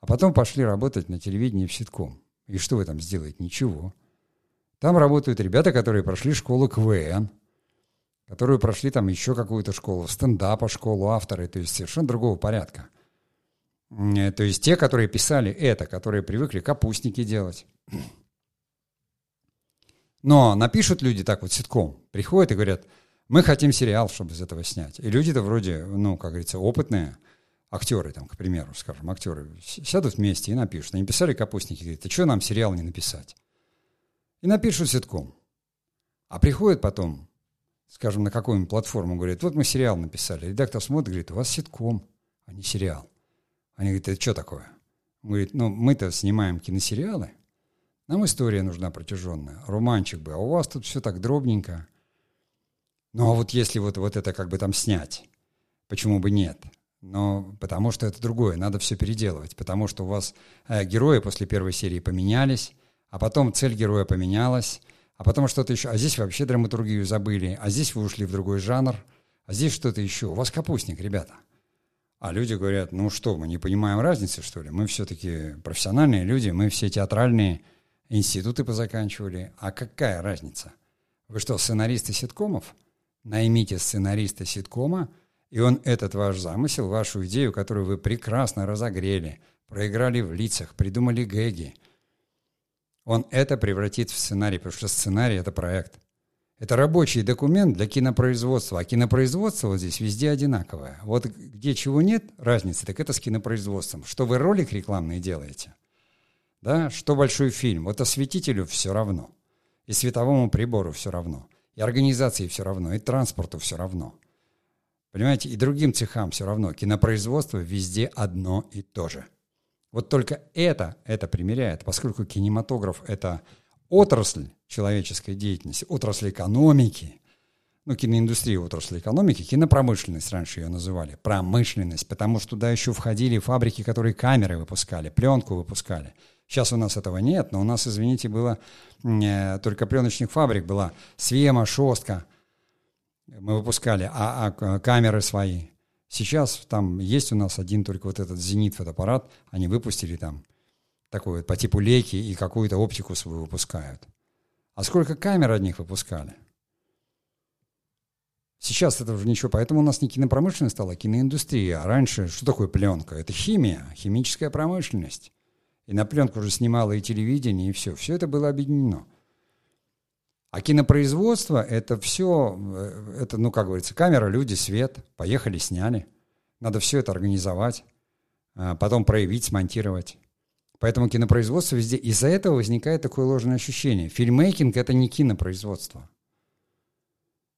А потом пошли работать на телевидении в ситком. И что вы там сделаете? Ничего. Там работают ребята, которые прошли школу КВН, которые прошли там еще какую-то школу, стендапа школу, авторы, то есть совершенно другого порядка. Э, то есть те, которые писали это, которые привыкли капустники делать. Но напишут люди так вот ситком, приходят и говорят, мы хотим сериал, чтобы из этого снять. И люди-то вроде, ну, как говорится, опытные, актеры там, к примеру, скажем, актеры сядут вместе и напишут. Они писали капустники, говорят, а что нам сериал не написать? И напишут ситком. А приходят потом, скажем, на какую-нибудь платформу, говорят, вот мы сериал написали. Редактор смотрит, говорит, у вас ситком, а не сериал. Они говорят, это что такое? Он говорит, ну мы-то снимаем киносериалы, нам история нужна протяженная, романчик бы, а у вас тут все так дробненько. Ну а вот если вот, вот это как бы там снять, почему бы нет? Но потому что это другое, надо все переделывать, потому что у вас э, герои после первой серии поменялись, а потом цель героя поменялась, а потом что-то еще, а здесь вообще драматургию забыли, а здесь вы ушли в другой жанр, а здесь что-то еще. У вас капустник, ребята. А люди говорят, ну что, мы не понимаем разницы, что ли? Мы все-таки профессиональные люди, мы все театральные институты позаканчивали. А какая разница? Вы что, сценаристы ситкомов? Наймите сценариста ситкома, и он этот ваш замысел, вашу идею, которую вы прекрасно разогрели, проиграли в лицах, придумали гэги, он это превратит в сценарий, потому что сценарий — это проект. Это рабочий документ для кинопроизводства. А кинопроизводство вот здесь везде одинаковое. Вот где чего нет разницы, так это с кинопроизводством. Что вы ролик рекламный делаете, да, что большой фильм. Вот осветителю все равно. И световому прибору все равно. И организации все равно, и транспорту все равно. Понимаете, и другим цехам все равно. Кинопроизводство везде одно и то же. Вот только это, это примеряет, поскольку кинематограф — это отрасль человеческой деятельности, отрасль экономики, ну, киноиндустрия, отрасль экономики, кинопромышленность раньше ее называли, промышленность, потому что туда еще входили фабрики, которые камеры выпускали, пленку выпускали. Сейчас у нас этого нет, но у нас, извините, было э, только пленочных фабрик, была Свема, Шостка, мы выпускали, а, а камеры свои. Сейчас там есть у нас один только вот этот «Зенит» фотоаппарат, они выпустили там такой вот по типу лейки и какую-то оптику свою выпускают. А сколько камер от них выпускали? Сейчас это уже ничего, поэтому у нас не кинопромышленность стала, а киноиндустрия. А раньше что такое пленка? Это химия, химическая промышленность. И на пленку уже снимало и телевидение, и все. Все это было объединено. А кинопроизводство – это все, э, это, ну, как говорится, камера, люди, свет, поехали, сняли. Надо все это организовать, а потом проявить, смонтировать. Поэтому кинопроизводство везде. Из-за этого возникает такое ложное ощущение. Фильммейкинг – это не кинопроизводство.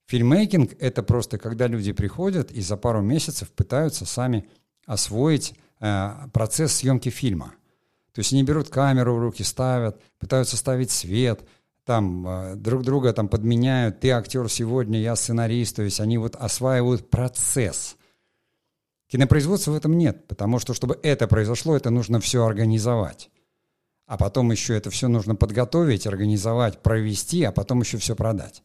Фильммейкинг – это просто когда люди приходят и за пару месяцев пытаются сами освоить э, процесс съемки фильма. То есть они берут камеру в руки, ставят, пытаются ставить свет, там э, друг друга там подменяют, ты актер сегодня, я сценарист, то есть они вот осваивают процесс. Кинопроизводства в этом нет, потому что, чтобы это произошло, это нужно все организовать. А потом еще это все нужно подготовить, организовать, провести, а потом еще все продать.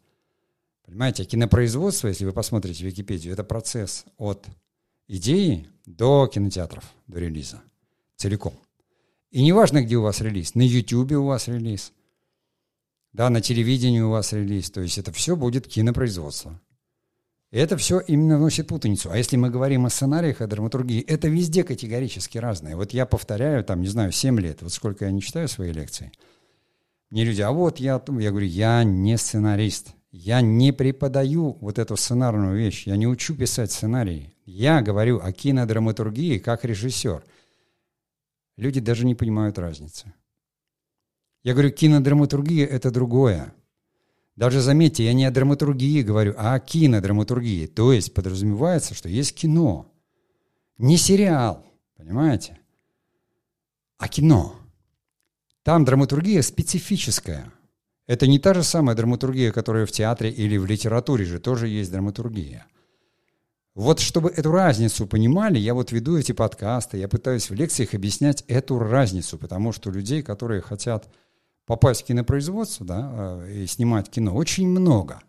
Понимаете, кинопроизводство, если вы посмотрите Википедию, это процесс от идеи до кинотеатров, до релиза. Целиком. И неважно, где у вас релиз. На YouTube у вас релиз. Да, на телевидении у вас релиз. То есть это все будет кинопроизводство. Это все именно вносит путаницу. А если мы говорим о сценариях, о драматургии, это везде категорически разное. Вот я повторяю, там, не знаю, 7 лет, вот сколько я не читаю свои лекции. Мне люди, а вот я, я говорю, я не сценарист. Я не преподаю вот эту сценарную вещь, я не учу писать сценарии. Я говорю о кинодраматургии как режиссер. Люди даже не понимают разницы. Я говорю, кинодраматургия – это другое. Даже заметьте, я не о драматургии говорю, а о кинодраматургии. То есть подразумевается, что есть кино. Не сериал, понимаете? А кино. Там драматургия специфическая – это не та же самая драматургия, которая в театре или в литературе же тоже есть драматургия. Вот чтобы эту разницу понимали, я вот веду эти подкасты, я пытаюсь в лекциях объяснять эту разницу, потому что людей, которые хотят попасть в кинопроизводство да, э, и снимать кино, очень много.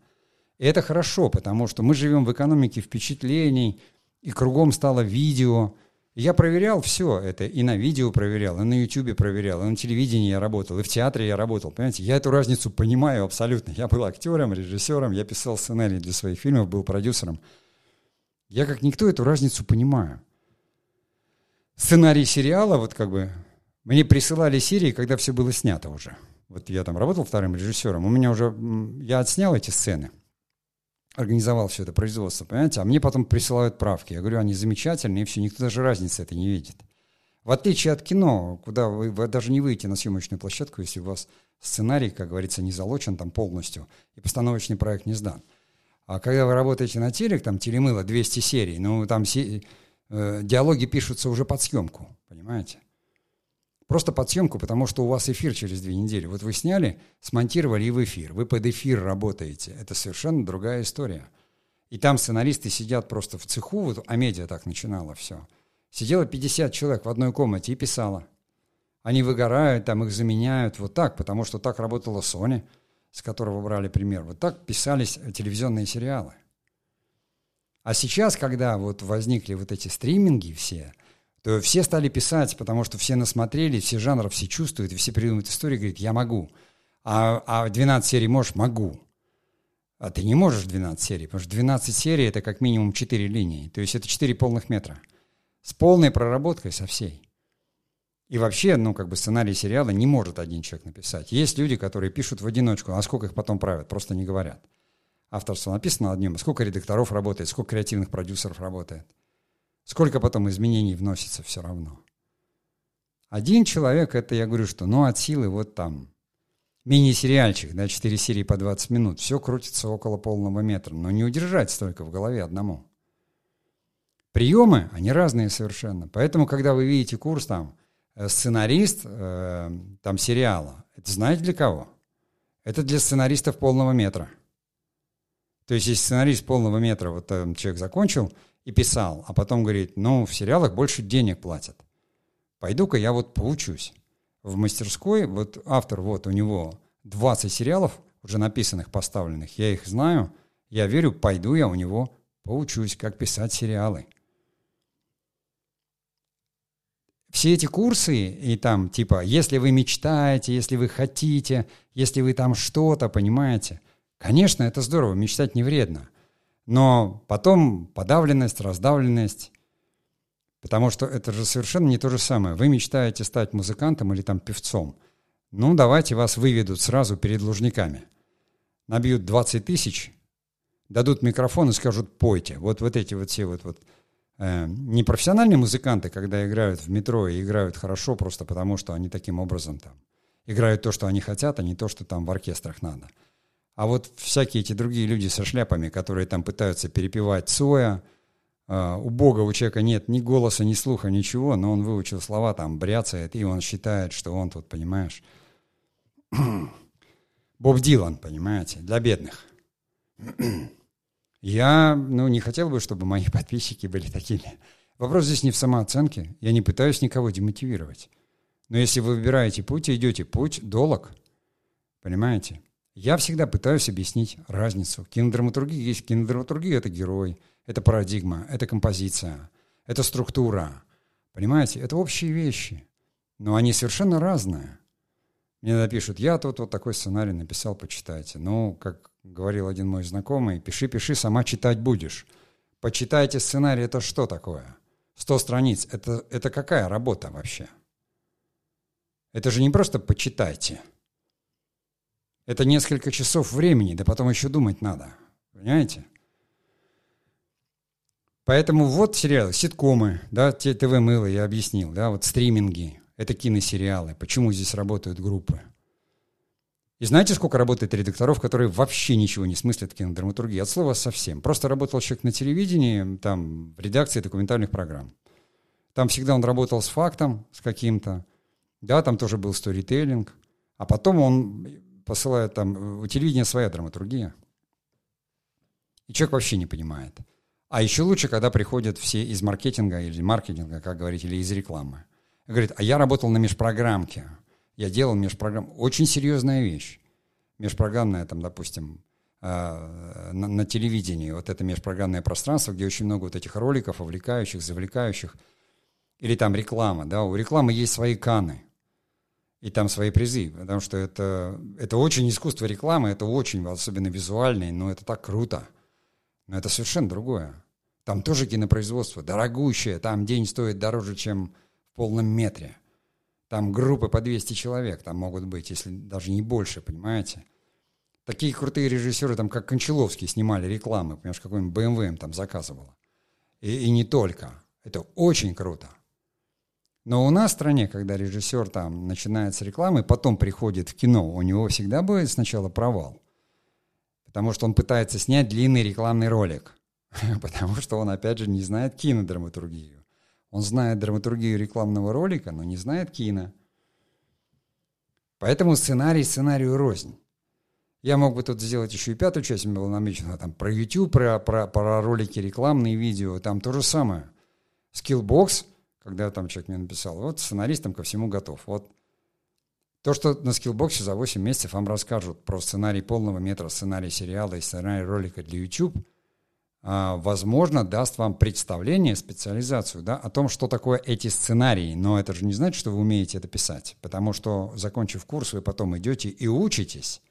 И это хорошо, потому что мы живем в экономике впечатлений, и кругом стало видео, я проверял все это, и на видео проверял, и на ютубе проверял, и на телевидении я работал, и в театре я работал, понимаете? Я эту разницу понимаю абсолютно. Я был актером, режиссером, я писал сценарий для своих фильмов, был продюсером. Я как никто эту разницу понимаю. Сценарий сериала, вот как бы, мне присылали серии, когда все было снято уже. Вот я там работал вторым режиссером, у меня уже, я отснял эти сцены – организовал все это производство, понимаете, а мне потом присылают правки. Я говорю, они замечательные, и все, никто даже разницы это не видит. В отличие от кино, куда вы, вы даже не выйдете на съемочную площадку, если у вас сценарий, как говорится, не залочен там полностью, и постановочный проект не сдан. А когда вы работаете на телек, там телемыло 200 серий, ну там се, э, диалоги пишутся уже под съемку, понимаете? Просто под съемку, потому что у вас эфир через две недели. Вот вы сняли, смонтировали и в эфир. Вы под эфир работаете. Это совершенно другая история. И там сценаристы сидят просто в цеху, вот а медиа так начинало все. Сидело 50 человек в одной комнате и писало. Они выгорают, там их заменяют вот так, потому что так работала Sony, с которого брали пример. Вот так писались телевизионные сериалы. А сейчас, когда вот возникли вот эти стриминги все, то все стали писать, потому что все насмотрели, все жанры, все чувствуют, и все придумывают истории, говорят, я могу. А, а 12 серий можешь? Могу. А ты не можешь 12 серий, потому что 12 серий — это как минимум 4 линии. То есть это 4 полных метра. С полной проработкой, со всей. И вообще, ну, как бы сценарий сериала не может один человек написать. Есть люди, которые пишут в одиночку, а сколько их потом правят, просто не говорят. Авторство написано над ним, сколько редакторов работает, сколько креативных продюсеров работает — Сколько потом изменений вносится все равно. Один человек, это я говорю, что ну от силы вот там мини-сериальчик, да, 4 серии по 20 минут, все крутится около полного метра, но не удержать столько в голове одному. Приемы, они разные совершенно. Поэтому, когда вы видите курс там, э, сценарист э, там сериала, это знаете для кого? Это для сценаристов полного метра. То есть, если сценарист полного метра, вот там человек закончил, и писал, а потом говорит, ну, в сериалах больше денег платят. Пойду-ка я вот поучусь. В мастерской, вот автор, вот у него 20 сериалов уже написанных, поставленных, я их знаю, я верю, пойду я у него поучусь, как писать сериалы. Все эти курсы, и там, типа, если вы мечтаете, если вы хотите, если вы там что-то, понимаете, конечно, это здорово, мечтать не вредно. Но потом подавленность, раздавленность, потому что это же совершенно не то же самое. Вы мечтаете стать музыкантом или там певцом. Ну, давайте вас выведут сразу перед лужниками. набьют 20 тысяч, дадут микрофон и скажут «пойте». Вот, вот эти вот все вот, вот э, непрофессиональные музыканты, когда играют в метро и играют хорошо просто потому, что они таким образом там играют то, что они хотят, а не то, что там в оркестрах надо. А вот всякие эти другие люди со шляпами, которые там пытаются перепевать Цоя, э, у Бога у человека нет ни голоса, ни слуха, ничего, но он выучил слова, там бряцает, и он считает, что он тут, понимаешь, [clears throat] Боб Дилан, понимаете, для бедных. [clears throat] Я, ну, не хотел бы, чтобы мои [laughs] подписчики были такими. Вопрос здесь не в самооценке. Я не пытаюсь никого демотивировать. Но если вы выбираете путь и идете путь, долг, понимаете? Я всегда пытаюсь объяснить разницу. Кинодраматургия есть кинодраматургия — это герой, это парадигма, это композиция, это структура. Понимаете? Это общие вещи. Но они совершенно разные. Мне напишут, я тут вот такой сценарий написал, почитайте. Ну, как говорил один мой знакомый, пиши, пиши, сама читать будешь. Почитайте сценарий, это что такое? Сто страниц, это, это какая работа вообще? Это же не просто почитайте. Это несколько часов времени, да потом еще думать надо. Понимаете? Поэтому вот сериалы, ситкомы, да, ТВ-мыло я объяснил, да, вот стриминги, это киносериалы. Почему здесь работают группы? И знаете, сколько работает редакторов, которые вообще ничего не смыслят в кинодраматургии? От слова совсем. Просто работал человек на телевидении, там, в редакции документальных программ. Там всегда он работал с фактом, с каким-то. Да, там тоже был сторителлинг. А потом он посылает там... У телевидения своя драматургия. И человек вообще не понимает. А еще лучше, когда приходят все из маркетинга или маркетинга, как говорить, или из рекламы. Говорит, а я работал на межпрограммке. Я делал межпрограмм. Очень серьезная вещь. Межпрограммная, там, допустим, э, на, на телевидении, вот это межпрограммное пространство, где очень много вот этих роликов, увлекающих, завлекающих. Или там реклама, да, у рекламы есть свои каны. И там свои призы, потому что это, это очень искусство рекламы, это очень, особенно визуальное, но это так круто. Но это совершенно другое. Там тоже кинопроизводство, дорогущее, там день стоит дороже, чем в полном метре. Там группы по 200 человек там могут быть, если даже не больше, понимаете? Такие крутые режиссеры, там, как Кончаловский, снимали рекламы, понимаешь, какой-нибудь BMW им там заказывала. И, и не только. Это очень круто. Но у нас в стране, когда режиссер там начинает с рекламы, потом приходит в кино, у него всегда будет сначала провал. Потому что он пытается снять длинный рекламный ролик. [laughs] Потому что он, опять же, не знает кинодраматургию. Он знает драматургию рекламного ролика, но не знает кино. Поэтому сценарий сценарию рознь. Я мог бы тут сделать еще и пятую часть, было намечено там про YouTube, про, про, про ролики рекламные видео, там то же самое. Skillbox, когда там человек мне написал, вот сценаристом ко всему готов. Вот то, что на скиллбоксе за 8 месяцев вам расскажут про сценарий полного метра, сценарий сериала и сценарий ролика для YouTube – а, возможно, даст вам представление, специализацию да, о том, что такое эти сценарии. Но это же не значит, что вы умеете это писать, потому что, закончив курс, вы потом идете и учитесь.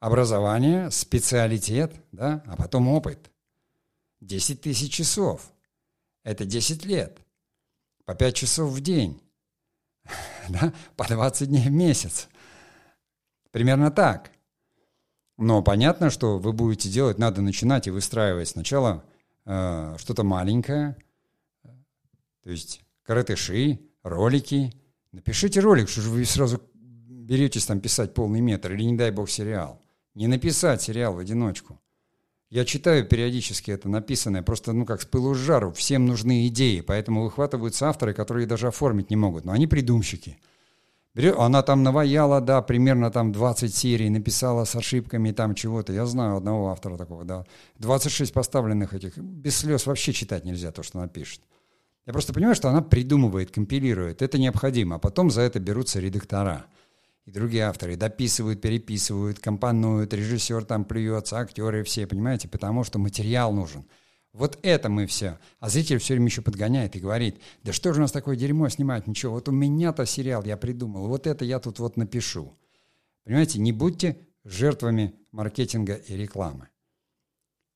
Образование, специалитет, да, а потом опыт. 10 тысяч часов. Это 10 лет. По 5 часов в день. [laughs] Да? По 20 дней в месяц. Примерно так. Но понятно, что вы будете делать, надо начинать и выстраивать сначала э, что-то маленькое, то есть каратыши, ролики. Напишите ролик, что же вы сразу беретесь там писать полный метр, или не дай бог сериал. Не написать сериал в одиночку. Я читаю периодически это написанное, просто, ну, как с пылу с жару. Всем нужны идеи, поэтому выхватываются авторы, которые даже оформить не могут. Но они придумщики – она там наваяла, да, примерно там 20 серий, написала с ошибками там чего-то. Я знаю одного автора такого, да. 26 поставленных этих. Без слез вообще читать нельзя то, что она пишет. Я просто понимаю, что она придумывает, компилирует. Это необходимо. А потом за это берутся редактора. И другие авторы дописывают, переписывают, компонуют, режиссер там плюется, актеры все, понимаете, потому что материал нужен. Вот это мы все. А зритель все время еще подгоняет и говорит, да что же у нас такое дерьмо снимать, ничего, вот у меня-то сериал я придумал, вот это я тут вот напишу. Понимаете, не будьте жертвами маркетинга и рекламы.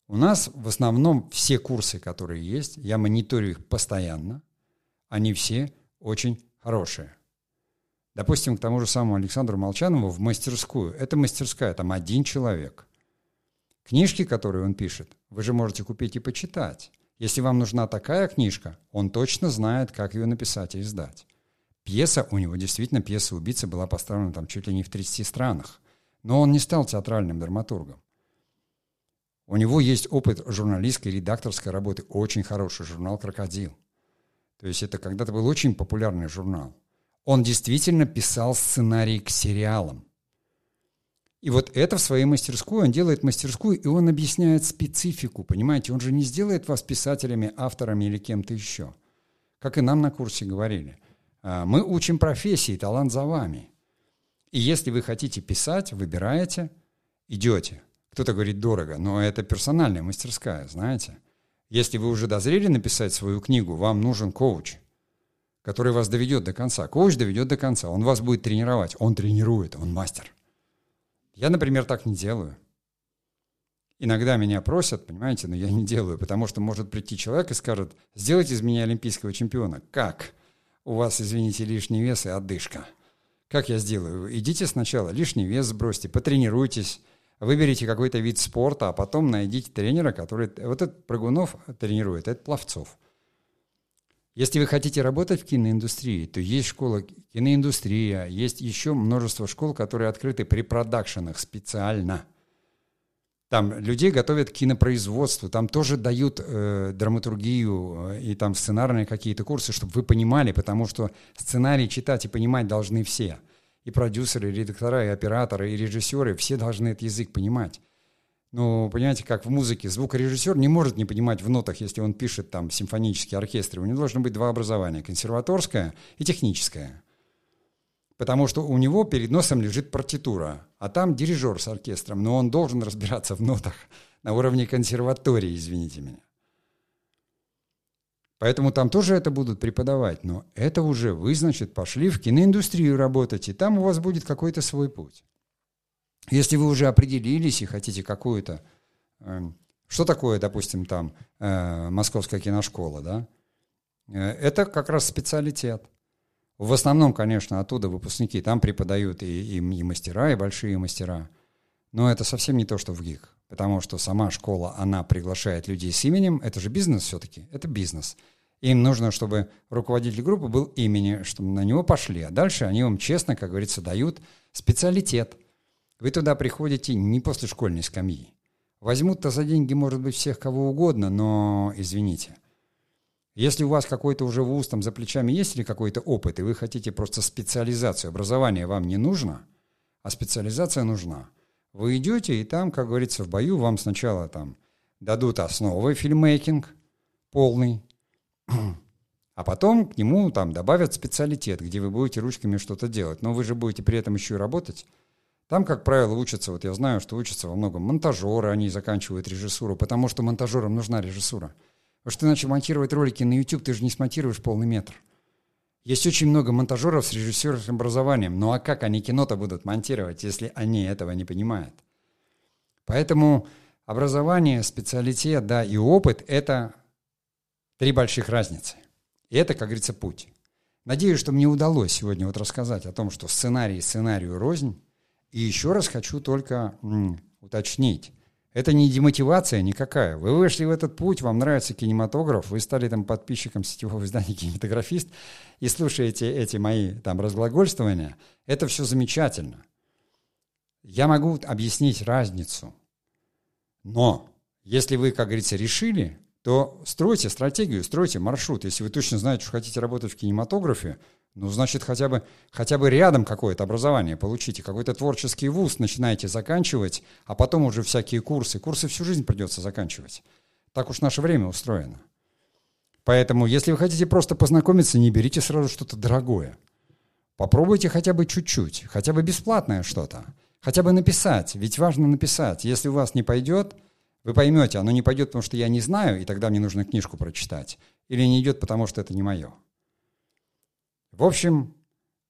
У нас в основном все курсы, которые есть, я мониторю их постоянно, они все очень хорошие. Допустим, к тому же самому Александру Молчанову в мастерскую. Это мастерская, там один человек. Книжки, которые он пишет, вы же можете купить и почитать. Если вам нужна такая книжка, он точно знает, как ее написать и издать. Пьеса у него, действительно, пьеса «Убийца» была поставлена там чуть ли не в 30 странах. Но он не стал театральным драматургом. У него есть опыт журналистской, редакторской работы. Очень хороший журнал «Крокодил». То есть это когда-то был очень популярный журнал. Он действительно писал сценарий к сериалам. И вот это в своей мастерской, он делает мастерскую, и он объясняет специфику, понимаете? Он же не сделает вас писателями, авторами или кем-то еще. Как и нам на курсе говорили. А, мы учим профессии, талант за вами. И если вы хотите писать, выбираете, идете. Кто-то говорит дорого, но это персональная мастерская, знаете. Если вы уже дозрели написать свою книгу, вам нужен коуч, который вас доведет до конца. Коуч доведет до конца, он вас будет тренировать. Он тренирует, он мастер. Я, например, так не делаю. Иногда меня просят, понимаете, но я не делаю, потому что может прийти человек и скажет, сделайте из меня олимпийского чемпиона. Как? У вас, извините, лишний вес и отдышка. Как я сделаю? Идите сначала, лишний вес сбросьте, потренируйтесь, выберите какой-то вид спорта, а потом найдите тренера, который... Вот этот Прыгунов тренирует, это Пловцов – если вы хотите работать в киноиндустрии, то есть школа киноиндустрия, есть еще множество школ, которые открыты при продакшенах специально. Там людей готовят к кинопроизводству, там тоже дают э, драматургию э, и там сценарные какие-то курсы, чтобы вы понимали, потому что сценарий читать и понимать должны все. И продюсеры, и редактора, и операторы, и режиссеры, все должны этот язык понимать. Ну, понимаете, как в музыке, звукорежиссер не может не понимать в нотах, если он пишет там симфонические оркестры. У него должно быть два образования, консерваторское и техническое. Потому что у него перед носом лежит партитура, а там дирижер с оркестром, но он должен разбираться в нотах [laughs] на уровне консерватории, извините меня. Поэтому там тоже это будут преподавать, но это уже вы, значит, пошли в киноиндустрию работать, и там у вас будет какой-то свой путь. Если вы уже определились и хотите какую-то... Э, что такое, допустим, там э, Московская киношкола, да? Э, это как раз специалитет. В основном, конечно, оттуда выпускники, там преподают и, и, и мастера, и большие мастера. Но это совсем не то, что в ГИК. Потому что сама школа, она приглашает людей с именем. Это же бизнес все-таки. Это бизнес. Им нужно, чтобы руководитель группы был имени, чтобы на него пошли. А дальше они вам честно, как говорится, дают специалитет – вы туда приходите не после школьной скамьи. Возьмут-то за деньги, может быть, всех кого угодно, но, извините, если у вас какой-то уже вуз там за плечами есть или какой-то опыт, и вы хотите просто специализацию, образование вам не нужно, а специализация нужна, вы идете, и там, как говорится, в бою вам сначала там дадут основы фильммейкинг полный, [clears throat] а потом к нему там добавят специалитет, где вы будете ручками что-то делать. Но вы же будете при этом еще и работать. Там, как правило, учатся, вот я знаю, что учатся во многом монтажеры, они заканчивают режиссуру, потому что монтажерам нужна режиссура. Потому что иначе монтировать ролики на YouTube ты же не смонтируешь полный метр. Есть очень много монтажеров с режиссерским образованием, ну а как они кино-то будут монтировать, если они этого не понимают? Поэтому образование, специалитет, да, и опыт – это три больших разницы. И это, как говорится, путь. Надеюсь, что мне удалось сегодня вот рассказать о том, что сценарий сценарию рознь, и еще раз хочу только уточнить. Это не демотивация никакая. Вы вышли в этот путь, вам нравится кинематограф, вы стали там подписчиком сетевого издания «Кинематографист» и слушаете эти мои там разглагольствования. Это все замечательно. Я могу объяснить разницу. Но если вы, как говорится, решили, то стройте стратегию, стройте маршрут. Если вы точно знаете, что хотите работать в кинематографе, ну, значит, хотя бы, хотя бы рядом какое-то образование получите, какой-то творческий вуз начинаете заканчивать, а потом уже всякие курсы. Курсы всю жизнь придется заканчивать. Так уж наше время устроено. Поэтому, если вы хотите просто познакомиться, не берите сразу что-то дорогое. Попробуйте хотя бы чуть-чуть, хотя бы бесплатное что-то. Хотя бы написать, ведь важно написать. Если у вас не пойдет, вы поймете, оно не пойдет, потому что я не знаю, и тогда мне нужно книжку прочитать. Или не идет, потому что это не мое. В общем,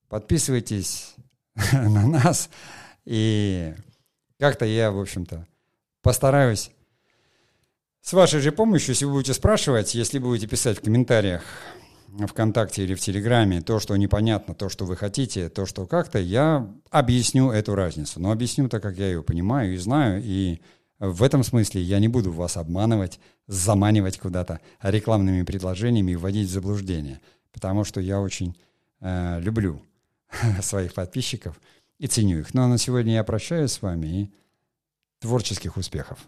подписывайтесь [laughs] на нас, и как-то я, в общем-то, постараюсь с вашей же помощью, если вы будете спрашивать, если будете писать в комментариях, ВКонтакте или в Телеграме то, что непонятно, то, что вы хотите, то, что как-то, я объясню эту разницу. Но объясню так, как я ее понимаю и знаю, и в этом смысле я не буду вас обманывать, заманивать куда-то рекламными предложениями и вводить в заблуждение, потому что я очень э, люблю [laughs] своих подписчиков и ценю их. Ну а на сегодня я прощаюсь с вами и творческих успехов.